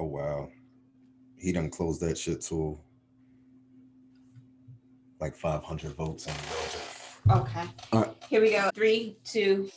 Oh wow. He done closed that shit to like 500 votes. Okay. All right. Here we go. Three, two.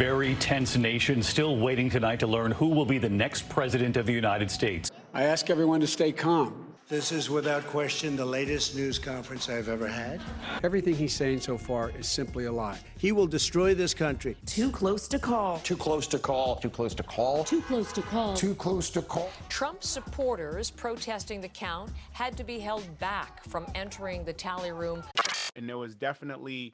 Very tense nation still waiting tonight to learn who will be the next president of the United States. I ask everyone to stay calm. This is without question the latest news conference I've ever had. Everything he's saying so far is simply a lie. He will destroy this country. Too close to call. Too close to call. Too close to call. Too close to call. Too close to call. Trump supporters protesting the count had to be held back from entering the tally room. and there was definitely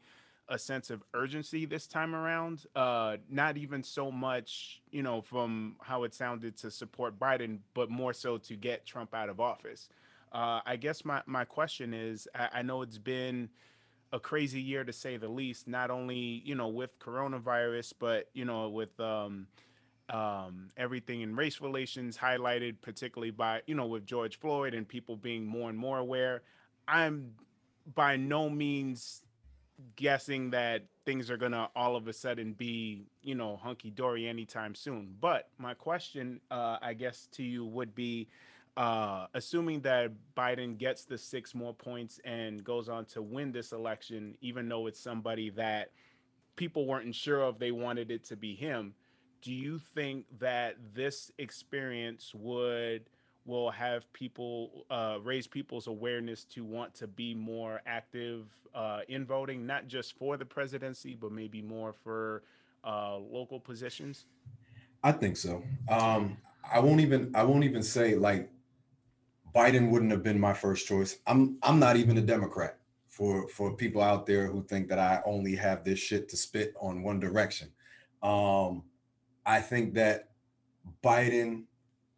a sense of urgency this time around. Uh, not even so much, you know, from how it sounded to support Biden, but more so to get Trump out of office. Uh, I guess my, my question is I, I know it's been a crazy year to say the least, not only, you know, with coronavirus, but, you know, with um, um, everything in race relations highlighted, particularly by, you know, with George Floyd and people being more and more aware. I'm by no means guessing that things are gonna all of a sudden be you know hunky dory anytime soon. But my question uh i guess to you would be uh assuming that biden gets the six more points and goes on to win this election even though it's somebody that people weren't sure of they wanted it to be him do you think that this experience would will have people uh, raise people's awareness to want to be more active uh, in voting, not just for the presidency, but maybe more for uh, local positions? I think so. Um, I won't even I won't even say like Biden wouldn't have been my first choice. I'm I'm not even a Democrat for for people out there who think that I only have this shit to spit on one direction. Um, I think that Biden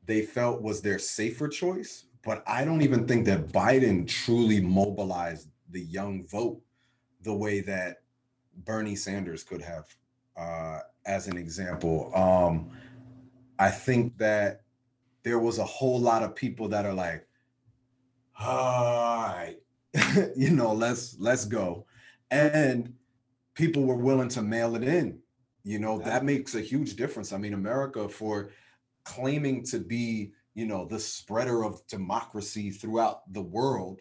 they felt was their safer choice, but I don't even think that Biden truly mobilized the young vote the way that Bernie Sanders could have, uh, as an example. Um, I think that there was a whole lot of people that are like, all right, you know, let's let's go. And people were willing to mail it in. You know, that makes a huge difference. I mean, America for claiming to be, you know, the spreader of democracy throughout the world,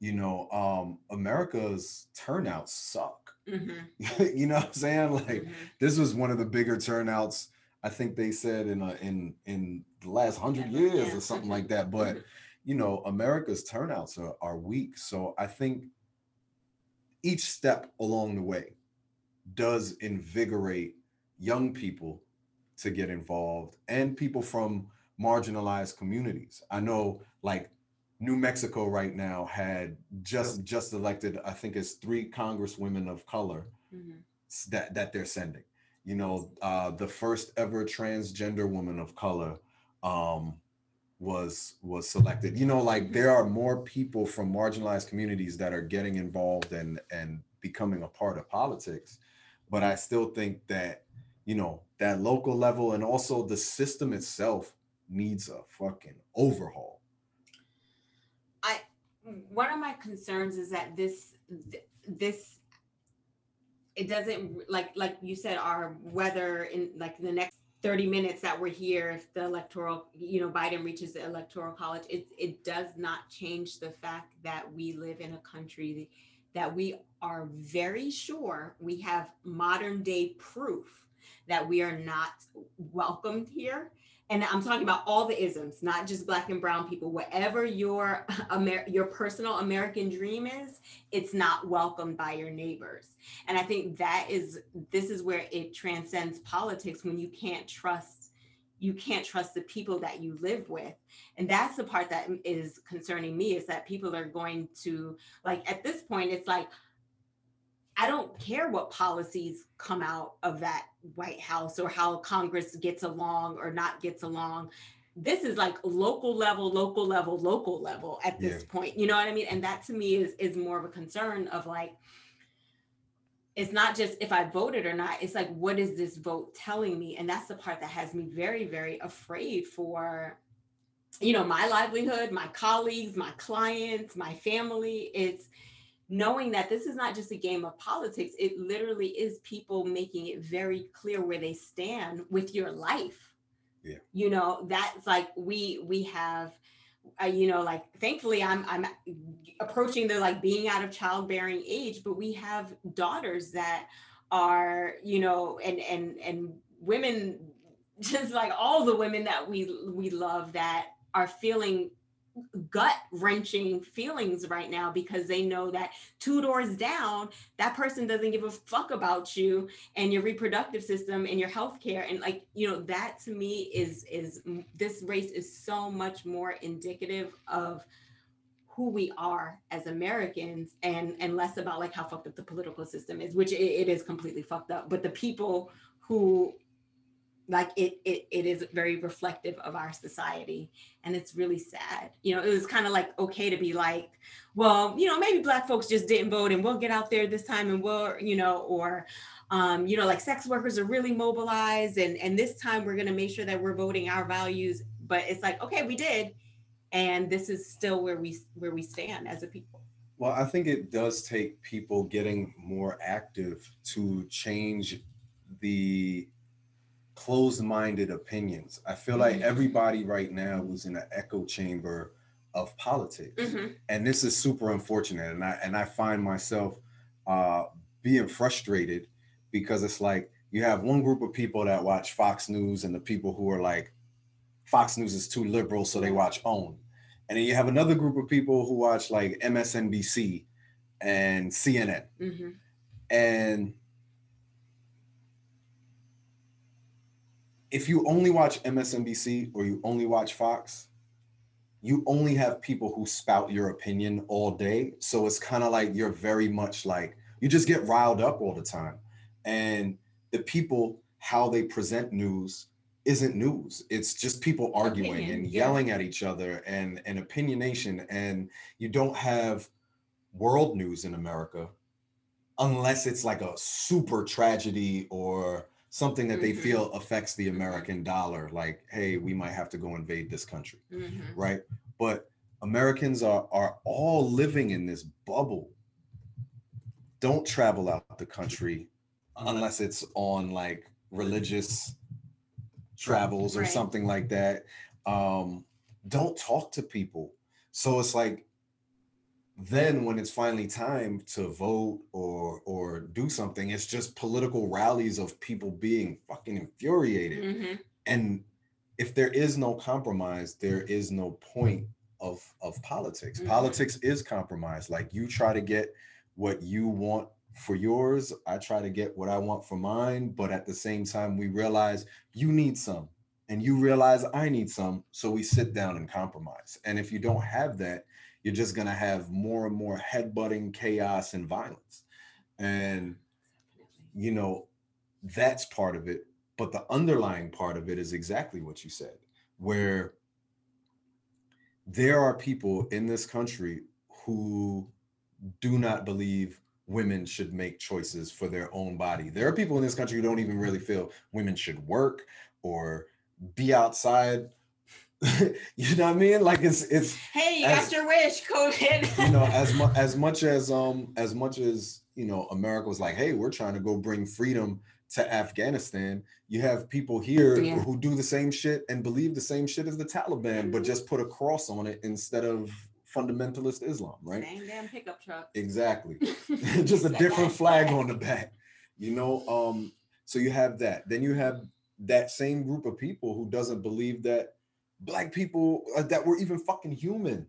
you know, um, America's turnouts suck. Mhm. you know what I'm saying? Like Mhm. this was one of the bigger turnouts I think they said in a, in in the last hundred Yeah, years yeah, or something mhm, like that. But mhm. you know, America's turnouts are, are weak. So I think each step along the way does invigorate young people to get involved and people from marginalized communities. I know like New Mexico right now had just just elected, I think it's three congresswomen of color Mhm. that that they're sending. You know, uh, the first ever transgender woman of color um, was was selected. You know, like there are more people from marginalized communities that are getting involved and and becoming a part of politics. But I still think that you know that local level and also the system itself needs a fucking overhaul. I one of my concerns is that this this it doesn't like like you said our weather in like the next 30 minutes that we're here if the electoral you know Biden reaches the electoral college it it does not change the fact that we live in a country that we are very sure we have modern day proof that we are not welcomed here and I'm talking about all the isms, not just black and brown people. Whatever your Amer- your personal American dream is, it's not welcomed by your neighbors. And I think that is this is where it transcends politics when you can't trust you can't trust the people that you live with. And that's the part that is concerning me is that people are going to like at this point it's like I don't care what policies come out of that White House or how Congress gets along or not gets along. This is like local level, local level, local level at this Yeah. point. You know what I mean? And that to me is is more of a concern of like it's not just if I voted or not, it's like, what is this vote telling me? And that's the part that has me very, very afraid for, you know, my livelihood, my colleagues, my clients, my family. It's knowing that this is not just a game of politics. It literally is people making it very clear where they stand with your life. Yeah. You know, that's like we we have uh, you know like thankfully i'm i'm approaching the like being out of childbearing age but we have daughters that are you know and and and women just like all the women that we we love that are feeling gut wrenching feelings right now because they know that two doors down that person doesn't give a fuck about you and your reproductive system and your health care and like you know that to me is is this race is so much more indicative of who we are as Americans and and less about like how fucked up the political system is which it, it is completely fucked up. But the people who like it, it it is very reflective of our society and it's really sad. You know it was kind of like okay to be like well you know maybe black folks just didn't vote and we'll get out there this time and we'll you know or um, you know like sex workers are really mobilized and and this time we're going to make sure that we're voting our values. But it's like okay we did. And this is still where we where we stand as a people. Well i think it does take people getting more active to change the closed-minded opinions. I feel like Mhm. everybody right now is in an echo chamber of politics. Mhm. And this is super unfortunate. And I and I find myself uh being frustrated because it's like you have one group of people that watch Fox News and the people who are like Fox News is too liberal, so they watch OAN. And then you have another group of people who watch like MSNBC and CNN. hmm And if you only watch MSNBC or you only watch Fox, you only have people who spout your opinion all day. So it's kind of like you're very much like you just get riled up all the time. And the people, how they present news isn't news. It's just people arguing Opinion, and yeah. yelling at each other and, and opinionation. And you don't have world news in America unless it's like a super tragedy or something that they Mhm. feel affects the American dollar, like, hey, we might have to go invade this country, hmm right? But Americans are are all living in this bubble. Don't travel out the country unless it's on like religious travels or Right. something like that. Um, don't talk to people. So it's like then when it's finally time to vote or or do something, it's just political rallies of people being fucking infuriated. hmm And if there is no compromise, there is no point of of politics. Mhm. Politics is compromise. Like you try to get what you want for yours, I try to get what I want for mine, but at the same time we realize you need some and you realize I need some, so we sit down and compromise. And if you don't have that, you're just going to have more and more headbutting, chaos and violence. And you know, that's part of it. But the underlying part of it is exactly what you said, where there are people in this country who do not believe women should make choices for their own body. There are people in this country who don't even really feel women should work or be outside. you know what I mean? Like it's it's Hey, you As- got your wish, COVID. you know as much as much as um as much as you know america was like hey we're trying to go bring freedom to afghanistan you have people here Yeah. who do the same shit and believe the same shit as the taliban but Mhm. just put a cross on it instead of fundamentalist islam right Same damn pickup truck. exactly just a different flag on the back you know um so you have that then you have that same group of people who doesn't believe that black people uh, that we're even fucking human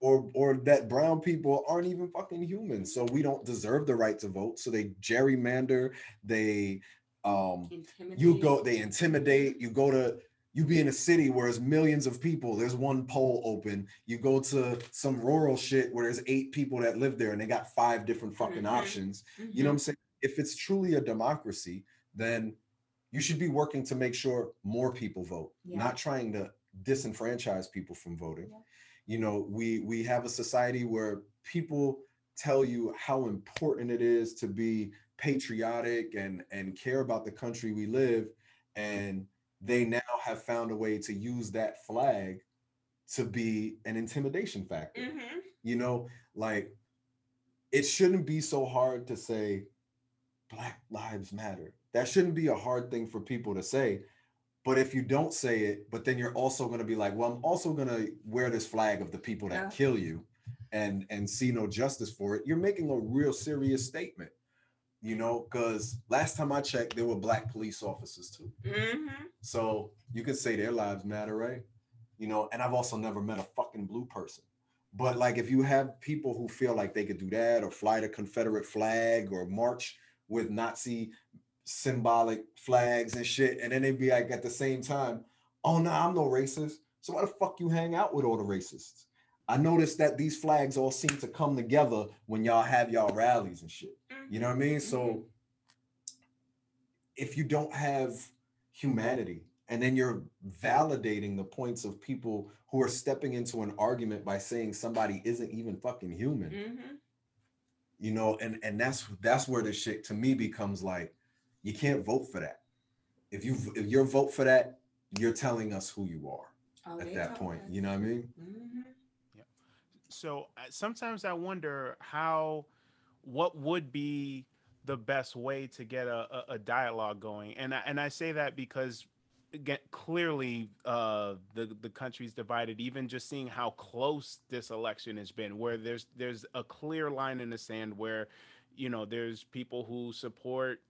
or or that brown people aren't even fucking human. So we don't deserve the right to vote. So they gerrymander they um you go they intimidate. You go to you be in a city where there's millions of people. There's one poll open. You go to some rural shit where there's eight people that live there and they got five different fucking Mhm. options. You know what i'm saying? If it's truly a democracy then you should be working to make sure more people vote Yeah. not trying to disenfranchise people from voting Yeah. you know we we have a society where people tell you how important it is to be patriotic and and care about the country we live and they now have found a way to use that flag to be an intimidation factor Mhm. you know like it shouldn't be so hard to say black lives matter that shouldn't be a hard thing for people to say but if you don't say it but then you're also going to be like well i'm also going to wear this flag of the people that Yeah. kill you and and see no justice for it you're making a real serious statement you know because last time i checked there were black police officers too Mhm. so you could say their lives matter, right? You know, and I've also never met a fucking blue person. But like if you have people who feel like they could do that or fly the Confederate flag or march with Nazi symbolic flags and shit, and then they'd be like at the same time, oh no, I'm no racist. So why the fuck you hang out with all the racists? I noticed that these flags all seem to come together when y'all have y'all rallies and shit. You know what I mean? So if you don't have humanity and then you're validating the points of people who are stepping into an argument by saying somebody isn't even fucking human Mhm. you know and and that's that's where the shit to me becomes like you can't vote for that if you if your vote for that you're telling us who you are Oh, at that point us. you know what i mean Mhm. so uh, sometimes I wonder how what would be the best way to get a, a, a dialogue going, and I, and I say that because again, clearly uh, the the country's divided. Even just seeing how close this election has been, where there's there's a clear line in the sand where you know there's people who support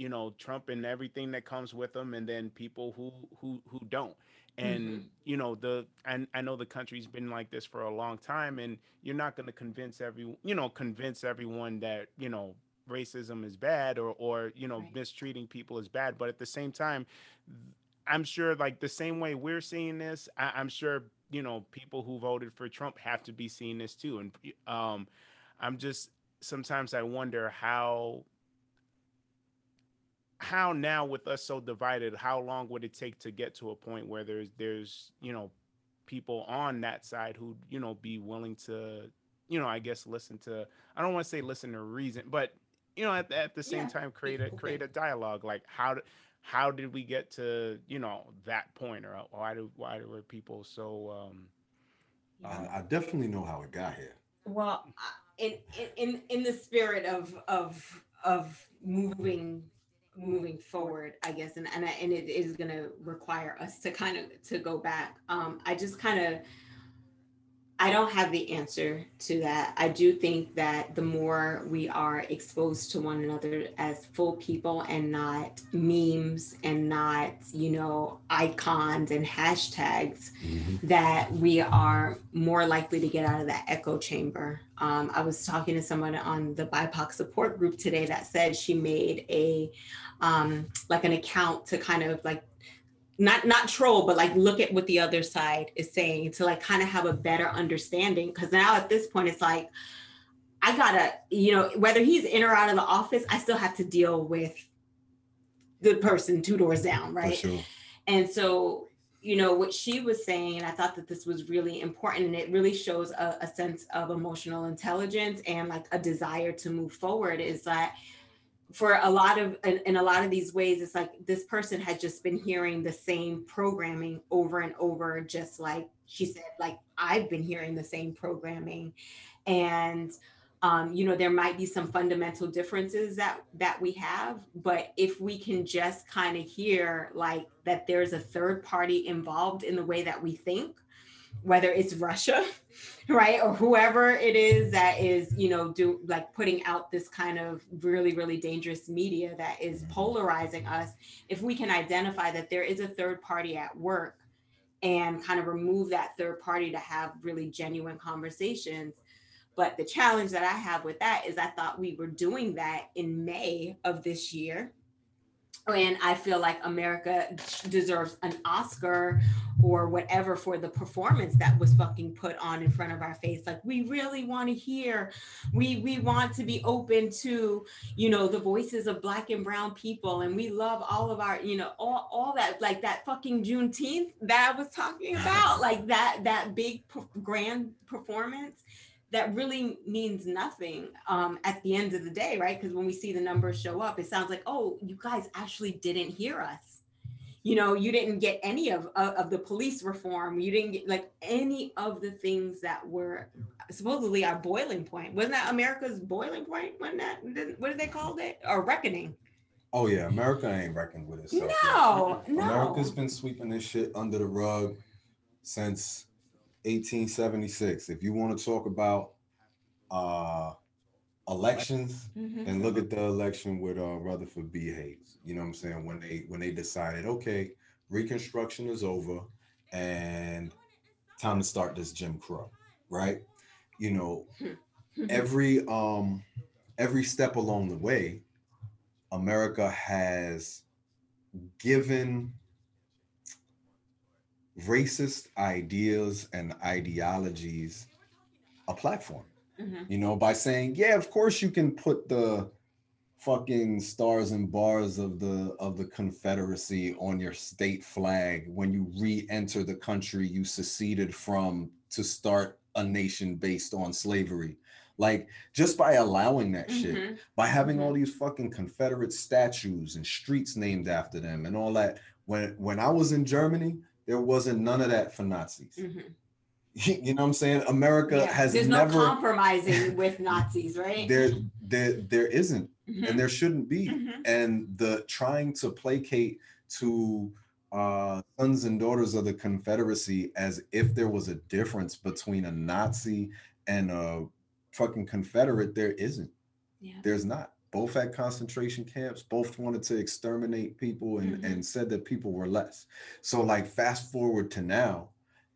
you know Trump and everything that comes with them, and then people who who who don't. And you know the and I know the country's been like this for a long time and you're not going to convince every you know convince everyone that you know racism is bad or or you know Right. mistreating people is bad. But at the same time I'm sure like the same way we're seeing this I, I'm sure you know people who voted for Trump have to be seeing this too. And um I'm just sometimes I wonder how how now with us so divided how long would it take to get to a point where there's there's you know people on that side who you know be willing to you know i guess listen to i don't want to say listen to reason but you know at, at the same Yeah, time create a okay. create a dialogue like how did how did we get to you know that point or why do why were people so um I, I definitely know how it got here Well, in in in in the spirit of of of moving moving forward, I guess, and and I, and it is going to require us to kind of to go back. Um, I just kind of I don't have the answer to that. I do think that the more we are exposed to one another as full people and not memes and not, you know, icons and hashtags, that we are more likely to get out of that echo chamber. Um, I was talking to someone on the BIPOC support group today that said she made a um, like an account to kind of like not not troll but like look at what the other side is saying to like kind of have a better understanding. Because now at this point it's like i gotta you know whether he's in or out of the office i still have to deal with the person two doors down right? sure. And so, you know, what she was saying, and I thought that this was really important, and it really shows a, a sense of emotional intelligence and like a desire to move forward is that for a lot of in, in a lot of these ways it's like this person had just been hearing the same programming over and over just like she said like i've been hearing the same programming. And um, you know there might be some fundamental differences that that we have but if we can just kind of hear like that there's a third party involved in the way that we think whether it's russia right or whoever it is that is you know do like putting out this kind of really really dangerous media that is mm-hmm. polarizing us if we can identify that there is a third party at work and kind of remove that third party to have really genuine conversations but the challenge that I have with that is I thought we were doing that in May of this year. And I feel like America deserves an Oscar or whatever for the performance that was fucking put on in front of our face. Like we really want to hear, we we want to be open to, you know, the voices of black and brown people. And we love all of our, you know, all, all that, like that fucking Juneteenth that I was talking about, like that that big grand performance that really means nothing um, at the end of the day, right? Because when we see the numbers show up, it sounds like, oh, you guys actually didn't hear us. You know, you didn't get any of, of, of the police reform. You didn't get like any of the things that were supposedly our boiling point. Wasn't that America's boiling point? Wasn't that, what did they call it? Or reckoning? Oh yeah, America ain't reckoned with itself. yet. No, no. America's been sweeping this shit under the rug since 1876. If you want to talk about uh elections, Mhm. and look at the election with uh Rutherford B. Hayes. You know what I'm saying? When they when they decided, okay, Reconstruction is over and time to start this Jim Crow, right? You know, every um every step along the way, America has given racist ideas and ideologies a platform Mhm. you know, by saying, yeah, of course you can put the fucking stars and bars of the of the Confederacy on your state flag when you re-enter the country you seceded from to start a nation based on slavery. Like just by allowing that shit, Mhm. by having all these fucking Confederate statues and streets named after them and all that. When when I was in Germany, there wasn't none of that for Nazis. Mhm. You know what I'm saying? America Yeah, has There's never no compromising with Nazis, right? there there there isn't Mhm. and there shouldn't be Mhm. and the trying to placate to uh sons and daughters of the confederacy as if there was a difference between a nazi and a fucking confederate there isn't Yeah. there's not both had concentration camps both wanted to exterminate people and Mhm. and said that people were less so like fast forward to now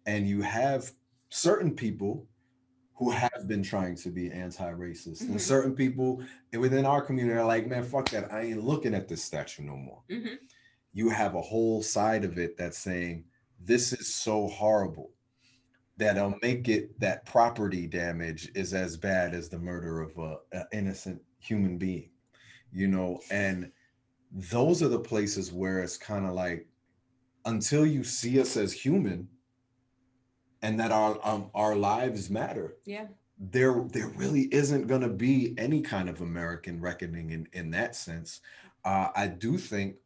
and you have certain people who have been trying to be anti-racist Mhm. and certain people within our community are like man fuck that i ain't looking at this statue no more Mhm. you have a whole side of it that's saying this is so horrible that I'll make it that property damage is as bad as the murder of a, a innocent human being, you know, and those are the places where it's kind of like until you see us as human and that our um, our lives matter Yeah. there there really isn't going to be any kind of american reckoning in in that sense uh, i do think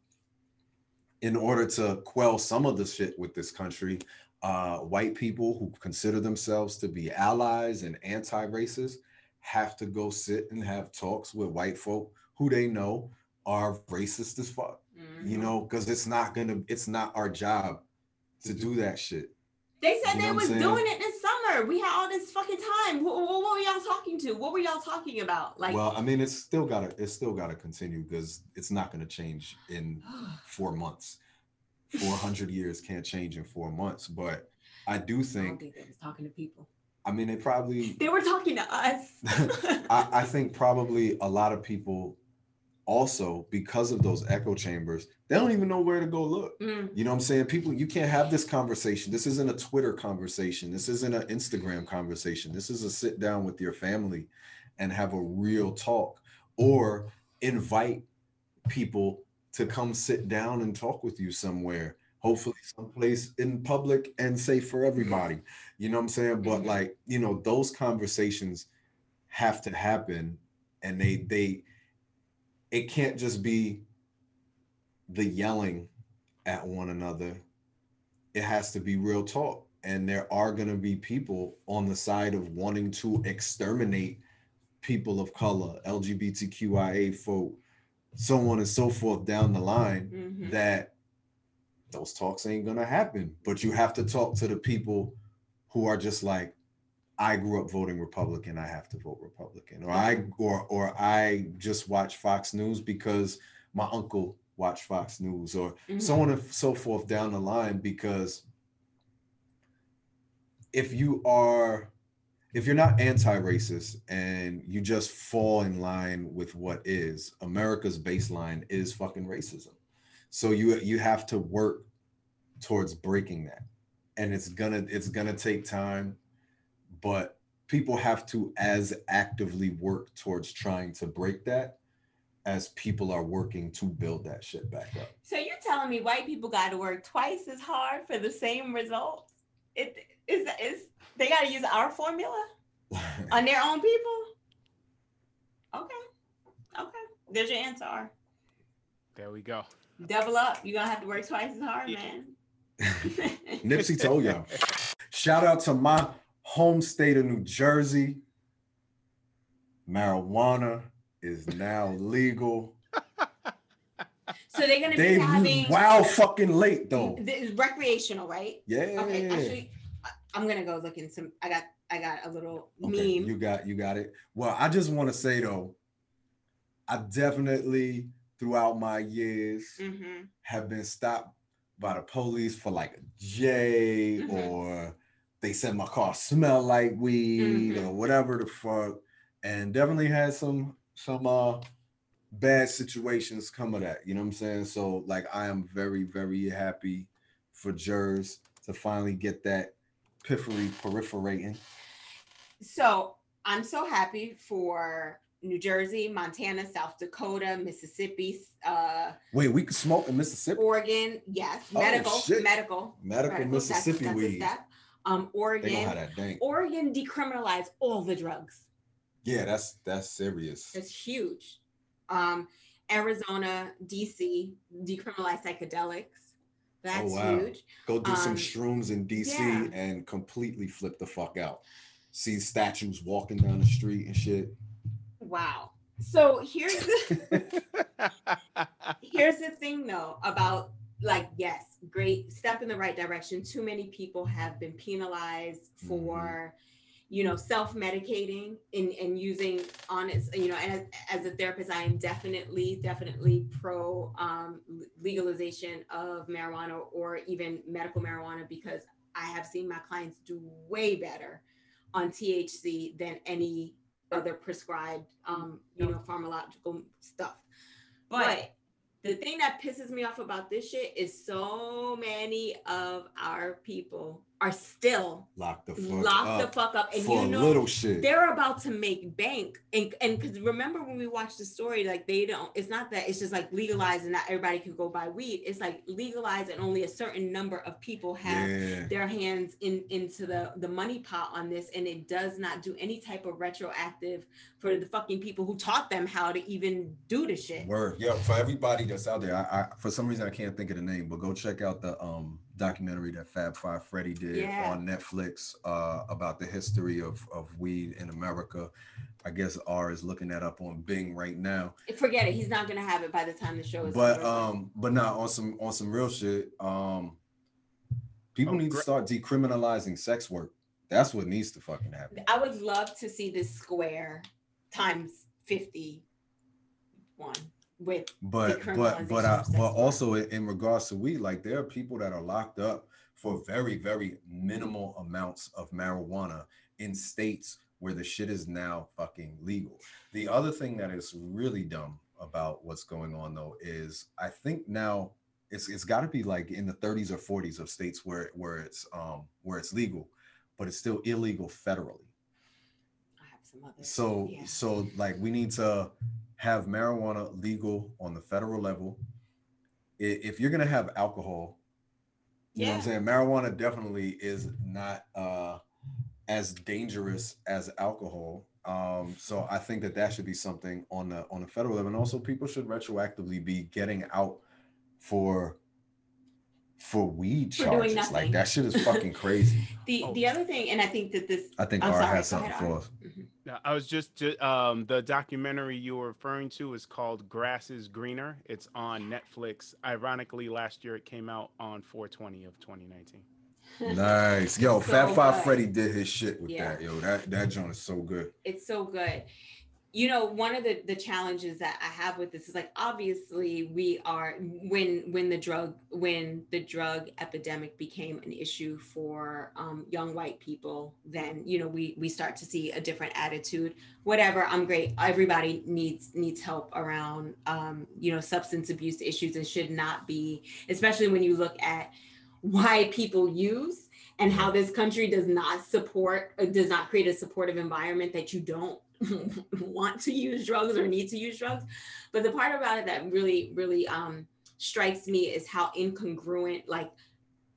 in order to quell some of the shit with this country uh, white people who consider themselves to be allies and anti-racist have to go sit and have talks with white folk who they know are racist as fuck you Mhm. know because it's not gonna it's not our job to do that shit They said You know they was saying? doing it this summer. We had all this fucking time. What, what, what were y'all talking to? What were y'all talking about? Like, well i mean it's still gotta it's still gotta continue because it's not gonna change in four months 400 years can't change in four months but i do think, I think they was talking to people. I mean they probably They were talking to us. I, I think probably a lot of people also because of those echo chambers they don't even know where to go look. Mm, you know what i'm saying? People you can't have this conversation. This isn't a twitter conversation. This isn't an instagram conversation. This is a sit down with your family and have a real talk or invite people to come sit down and talk with you somewhere hopefully someplace in public and safe for everybody you know what i'm saying but Mhm. like you know those conversations have to happen and they they it can't just be the yelling at one another it has to be real talk and there are going to be people on the side of wanting to exterminate people of color lgbtqia folk so on and so forth down the line mhm. that those talks ain't gonna happen. But you have to talk to the people who are just like, I grew up voting Republican, I have to vote Republican, or I or or I just watch Fox News because my uncle watched Fox News, or so Mhm. on and so forth down the line. Because if you are if you're not anti-racist and you just fall in line with what is america's baseline is fucking racism so you you have to work towards breaking that and it's gonna it's gonna take time but people have to as actively work towards trying to break that as people are working to build that shit back up So you're telling me white people got to work twice as hard for the same results? It is is they got to use our formula? on their own people. Okay, okay. There's your answer. There we go. Double up. You're gonna have to work twice as hard, man. Nipsey told y'all. Shout out to my home state of New Jersey. Marijuana is now legal. So they're gonna They be having wow fucking late though. This is recreational, right? Yeah. Okay, actually, I- I'm gonna go look in some. I got, I got a little Okay, meme. you got you got it. Well, I just want to say though, I definitely throughout my years hmm have been stopped by the police for like a J Mhm. or they said my car smelled like weed Mhm. or whatever the fuck. And definitely had some some uh bad situations come of that. You know what I'm saying? So like I am very, very happy for Jers to finally get that piffery proliferating. So I'm so happy for New Jersey, Montana, South Dakota, Mississippi, uh, Wait, we can smoke in Mississippi? Oregon. Yes, Oh, medical, medical, Medical Mississippi that's weed. Um, Oregon, have that dank. Oregon decriminalized all the drugs. Yeah, that's that's serious. It's huge. Um, Arizona, DC decriminalized psychedelics. That's Oh, wow. huge. Go do some Um, shrooms in DC yeah. and completely flip the fuck out. See statues walking down the street and shit. Wow. So here's the here's the thing though about like yes great step in the right direction too many people have been penalized for you know self-medicating and and using honest you know as, as a therapist i am definitely definitely pro um, legalization of marijuana or even medical marijuana because i have seen my clients do way better on thc than any other prescribed um, you know pharmacological stuff. But the thing that pisses me off about this shit is so many of our people are still Lock the fuck locked up the fuck up. And for you know little shit. they're about to make bank. And and because remember when we watched the story, like they don't, it's not that it's just like legalized and not everybody can go buy weed. It's like legalized and only a certain number of people have Yeah. their hands in into the the money pot on this and it does not do any type of retroactive for the fucking people who taught them how to even do the shit Word. Yo, for everybody that's out there, I, I for some reason I can't think of the name, but go check out the um documentary that Fab Five Freddy did Yeah. on Netflix uh about the history of of weed in America. I guess R is looking that up on Bing right now. forget it he's not gonna have it by the time the show is But over. um, but not on some on some real shit. Um, people Oh, need to start decriminalizing sex work. That's what needs to fucking happen. i would love to see this square times 51 with But but but I, but also in, regards to weed, like there are people that are locked up for very very minimal amounts of marijuana in states where the shit is now fucking legal. The other thing that is really dumb about what's going on though is I think now it's it's got to be like in the 30s or 40s of states where where it's um where it's legal, but it's still illegal federally. I have some other So yeah. so like we need to have marijuana legal on the federal level. If you're gonna have alcohol, you know what I'm saying? Marijuana definitely is not uh as dangerous as alcohol. Um, so I think that that should be something on the on the federal level, and also people should retroactively be getting out for for weed For charges. Like nothing. that shit is fucking crazy. the Oh. the other thing and i think that this I think I'm R sorry, has something ahead, for R. us. Mhm. Yeah, I was just ju- um the documentary you were referring to is called Grass is Greener. It's on Netflix. Ironically, last year it came out on 420 of 2019. Nice. Yo, So Fab Five good. Freddy did his shit with Yeah. that. Yo, that that joint is so good. it's so good you know one of the the challenges that i have with this is like obviously we are when when the drug when the drug epidemic became an issue for um, young white people then you know we we start to see a different attitude. Whatever i'm great. Everybody needs needs help around um, you know substance abuse issues and should not be especially when you look at why people use and how this country does not support uh, does not create a supportive environment that you don't want to use drugs or need to use drugs but the part about it that really really um strikes me is how incongruent like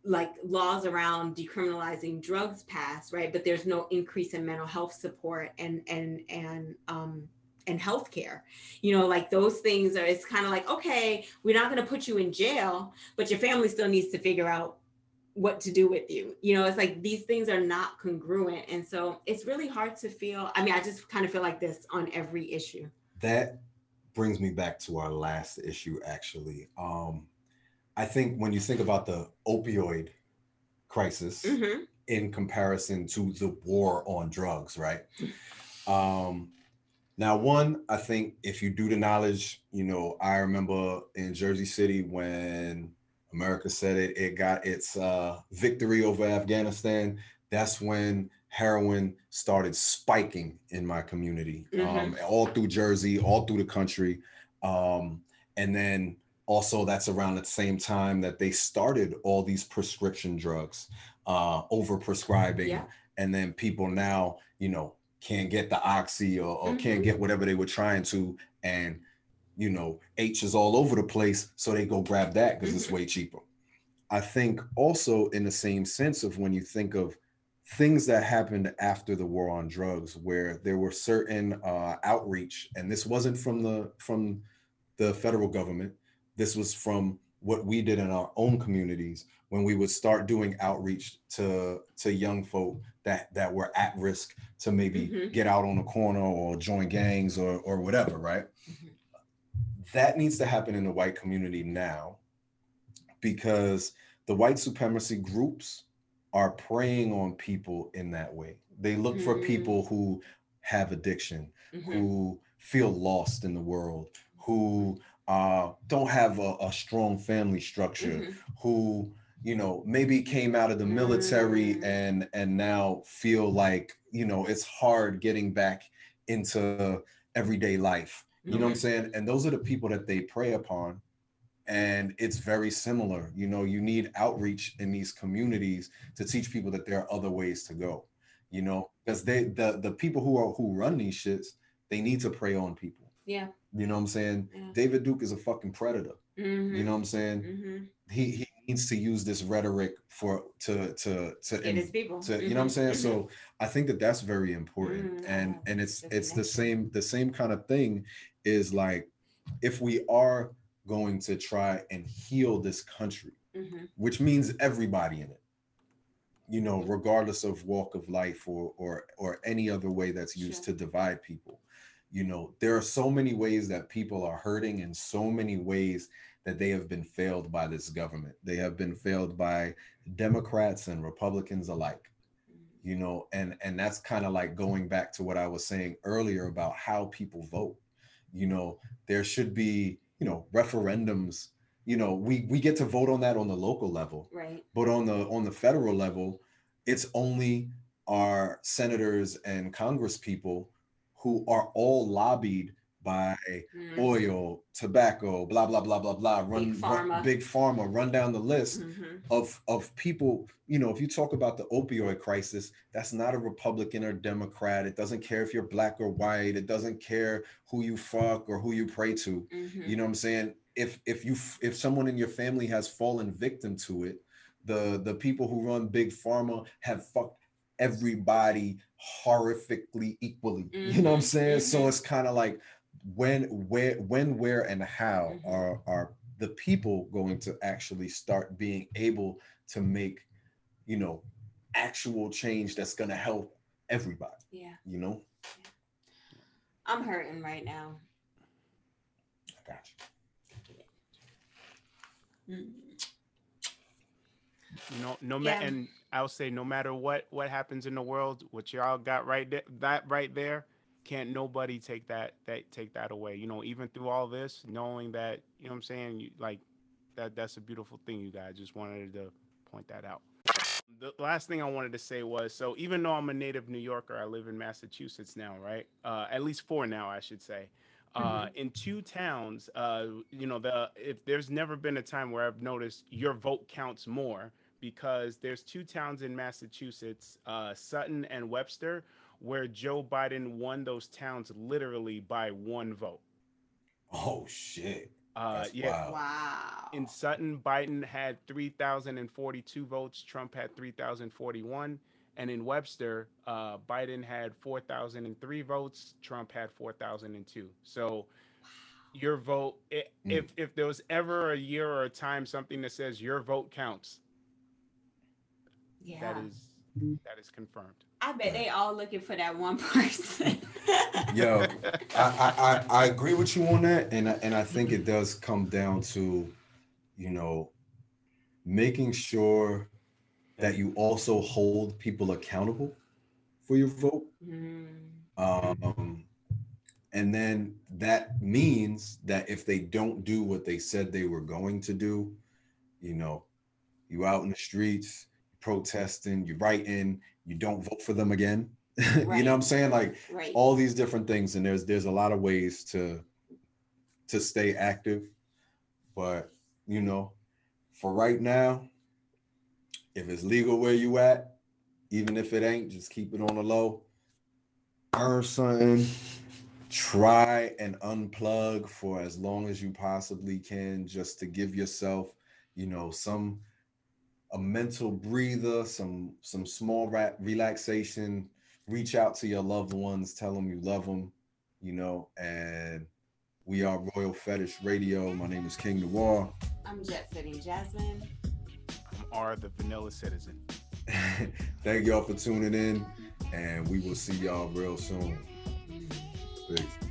like laws around decriminalizing drugs pass, right? But there's no increase in mental health support and and and um and healthcare. You know, like those things are it's kind of like, okay, we're not gonna put you in jail, but your family still needs to figure out what to do with you. You know, it's like these things are not congruent. And so it's really hard to feel. I mean, I just kind of feel like this on every issue. That brings me back to our last issue, actually. Um, I think when you think about the opioid crisis Mhm. in comparison to the war on drugs, right? Um, now, one, I think if you do the knowledge, you know, I remember in Jersey City when America said it, it got its uh, victory over Afghanistan. That's when heroin started spiking in my community, um, all through Jersey, all through the country. Um, and then also, that's around the same time that they started all these prescription drugs, uh, over prescribing. Yeah. And then people now, you know, can't get the oxy or, or can't get whatever they were trying to. And, you know, H is all over the place. So they go grab that because it's way cheaper. I think also in the same sense of when you think of things that happened after the war on drugs, where there were certain uh, outreach, and this wasn't from the from the federal government. This was from what we did in our own communities when we would start doing outreach to to young folk that that were at risk to maybe Mhm. get out on the corner or join gangs or or whatever, right? That needs to happen in the white community now because the white supremacy groups are preying on people in that way. They look for Mm. people who have addiction, Mhm. who feel lost in the world, who uh, don't have a, a strong family structure, Mhm. who you know maybe came out of the military Mm. and and now feel like you know it's hard getting back into everyday life. You know what I'm saying? And those are the people that they prey upon. And it's very similar. You know you need outreach in these communities to teach people that there are other ways to go you know? Because they the the people who are who run these shits they need to prey on people. Yeah. you know what i'm saying? Yeah. david duke is a fucking predator. You know what i'm saying? Mhm. he he needs to use this rhetoric for to to to Get his people. to you know what i'm saying? So i think that that's very important. Mm, and and it's that's it's the same the same kind of thing is like if we are going to try and heal this country Mhm. which means everybody in it you know regardless of walk of life or or or any other way that's used Sure. to divide people you know there are so many ways that people are hurting and so many ways that they have been failed by this government they have been failed by democrats and republicans alike you know and and that's kind of like going back to what i was saying earlier about how people vote you know there should be you know referendums you know we we get to vote on that on the local level Right. but on the on the federal level it's only our senators and congress people who are all lobbied by Mm. oil tobacco blah blah blah blah blah run Big run- pharma. big pharma run down the list Mhm. of of people you know if you talk about the opioid crisis that's not a republican or democrat it doesn't care if you're black or white it doesn't care who you fuck or who you pray to Mhm. you know what i'm saying if if you if someone in your family has fallen victim to it the the people who run big pharma have fucked everybody horrifically equally you know what i'm Mhm, saying so mhm. it's kind of like when where when where and how Mhm. are are the people going to actually start being able to make you know actual change that's going to help everybody Yeah. you know I'm hurting right now. i got you Mm. no no matter Yeah. and i'll say no matter what what happens in the world what y'all got right there that right there can't nobody take that that take that away you know even through all this knowing that you know what i'm saying? You like that that's a beautiful thing you guys just wanted to point that out. The last thing i wanted to say was so even though i'm a native new yorker i live in massachusetts now right? Uh, at least four now i should say. Uh, in two towns, uh, you know, the if there's never been a time where I've noticed your vote counts more because there's two towns in Massachusetts, uh, Sutton and Webster, where Joe Biden won those towns literally by one vote. oh shit Uh, That's yeah. wild. Wow. In Sutton, Biden had 3,042 votes. Trump had 3,041. And in Webster, uh, Biden had 4,003 votes. Trump had 4,002. So your vote, i Mm. if if there was ever a year or a time something that says your vote counts, yeah. that is that is confirmed. I bet they all looking for that one person. Yo, I, I, I, I agree with you on that, and I, and I think it does come down to, you know, making sure that you also hold people accountable for your vote. Mm, Um, and then that means that if they don't do what they said they were going to do, you know, you out in the streets protesting, you writing, you don't vote for them again. you know what I'm saying? Like right. all these different things, and there's there's a lot of ways to to stay active. But you know, for right now, if it's legal where you at, even if it ain't, just keep it on the low. Earn something. Try and unplug for as long as you possibly can, just to give yourself, you know, some a mental breather, some some small ra- relaxation. Reach out to your loved ones, tell them you love them, you know. And we are Royal Fetish Radio. My name is King Noir. I'm jet setting Jasmine. I'm R, the vanilla citizen. Thank y'all for tuning in, and we will see y'all real soon. Peace.